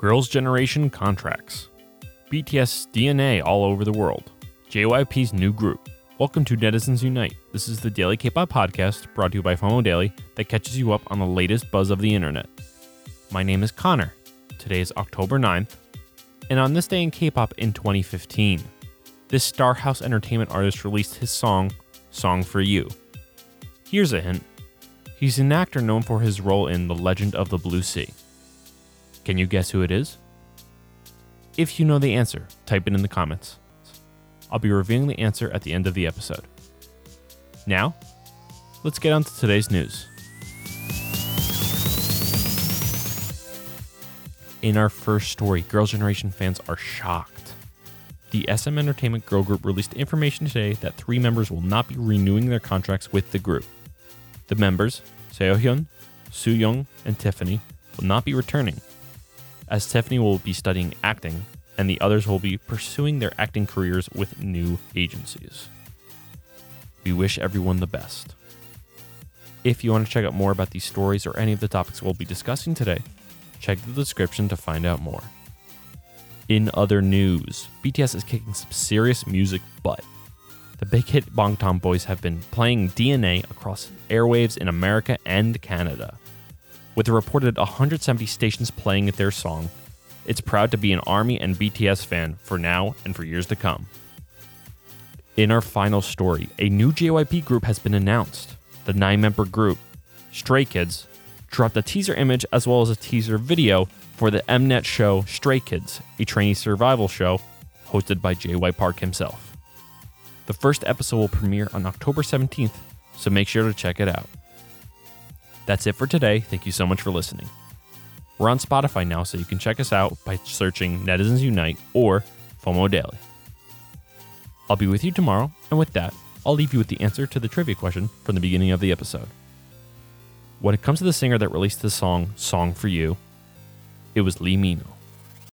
Girls' Generation contracts. BTS DNA all over the world. JYP's new group. Welcome to Netizens Unite. This is the daily K-pop podcast brought to you by FOMO Daily that catches you up on the latest buzz of the internet. My name is Connor. Today is October 9th, and on this day in K-pop in 2015, this Starhaus Entertainment artist released his song "Song for You." Here's a hint. He's an actor known for his role in The Legend of the Blue Sea. Can you guess who it is? If you know the answer, type it in the comments. I'll be revealing the answer at the end of the episode. Now, let's get on to today's news. In our first story, Girls' Generation fans are shocked. The SM Entertainment Girl Group released information today that three members will not be renewing their contracts with the group. The members, Seohyun, Soo-young, and Tiffany, will not be returning, as Tiffany will be studying acting and the others will be pursuing their acting careers with new agencies. We wish everyone the best. If you want to check out more about these stories or any of the topics we'll be discussing today, check the description to find out more. In other news, BTS is kicking some serious music butt. The big hit Bangtan Boys have been playing DNA across airwaves in America and Canada. With a reported 170 stations playing their song, it's proud to be an ARMY and BTS fan for now and for years to come. In our final story, a new JYP group has been announced. The nine member group, Stray Kids, dropped a teaser image as well as a teaser video for the Mnet show Stray Kids, a trainee survival show hosted by JY Park himself. The first episode will premiere on October 17th, so make sure to check it out. That's it for today. Thank you so much for listening. We're on Spotify now, so you can check us out by searching Netizens Unite or FOMO Daily. I'll be with you tomorrow, and with that, I'll leave you with the answer to the trivia question from the beginning of the episode. When it comes to the singer that released the song Song for You, it was Lee Min-ho.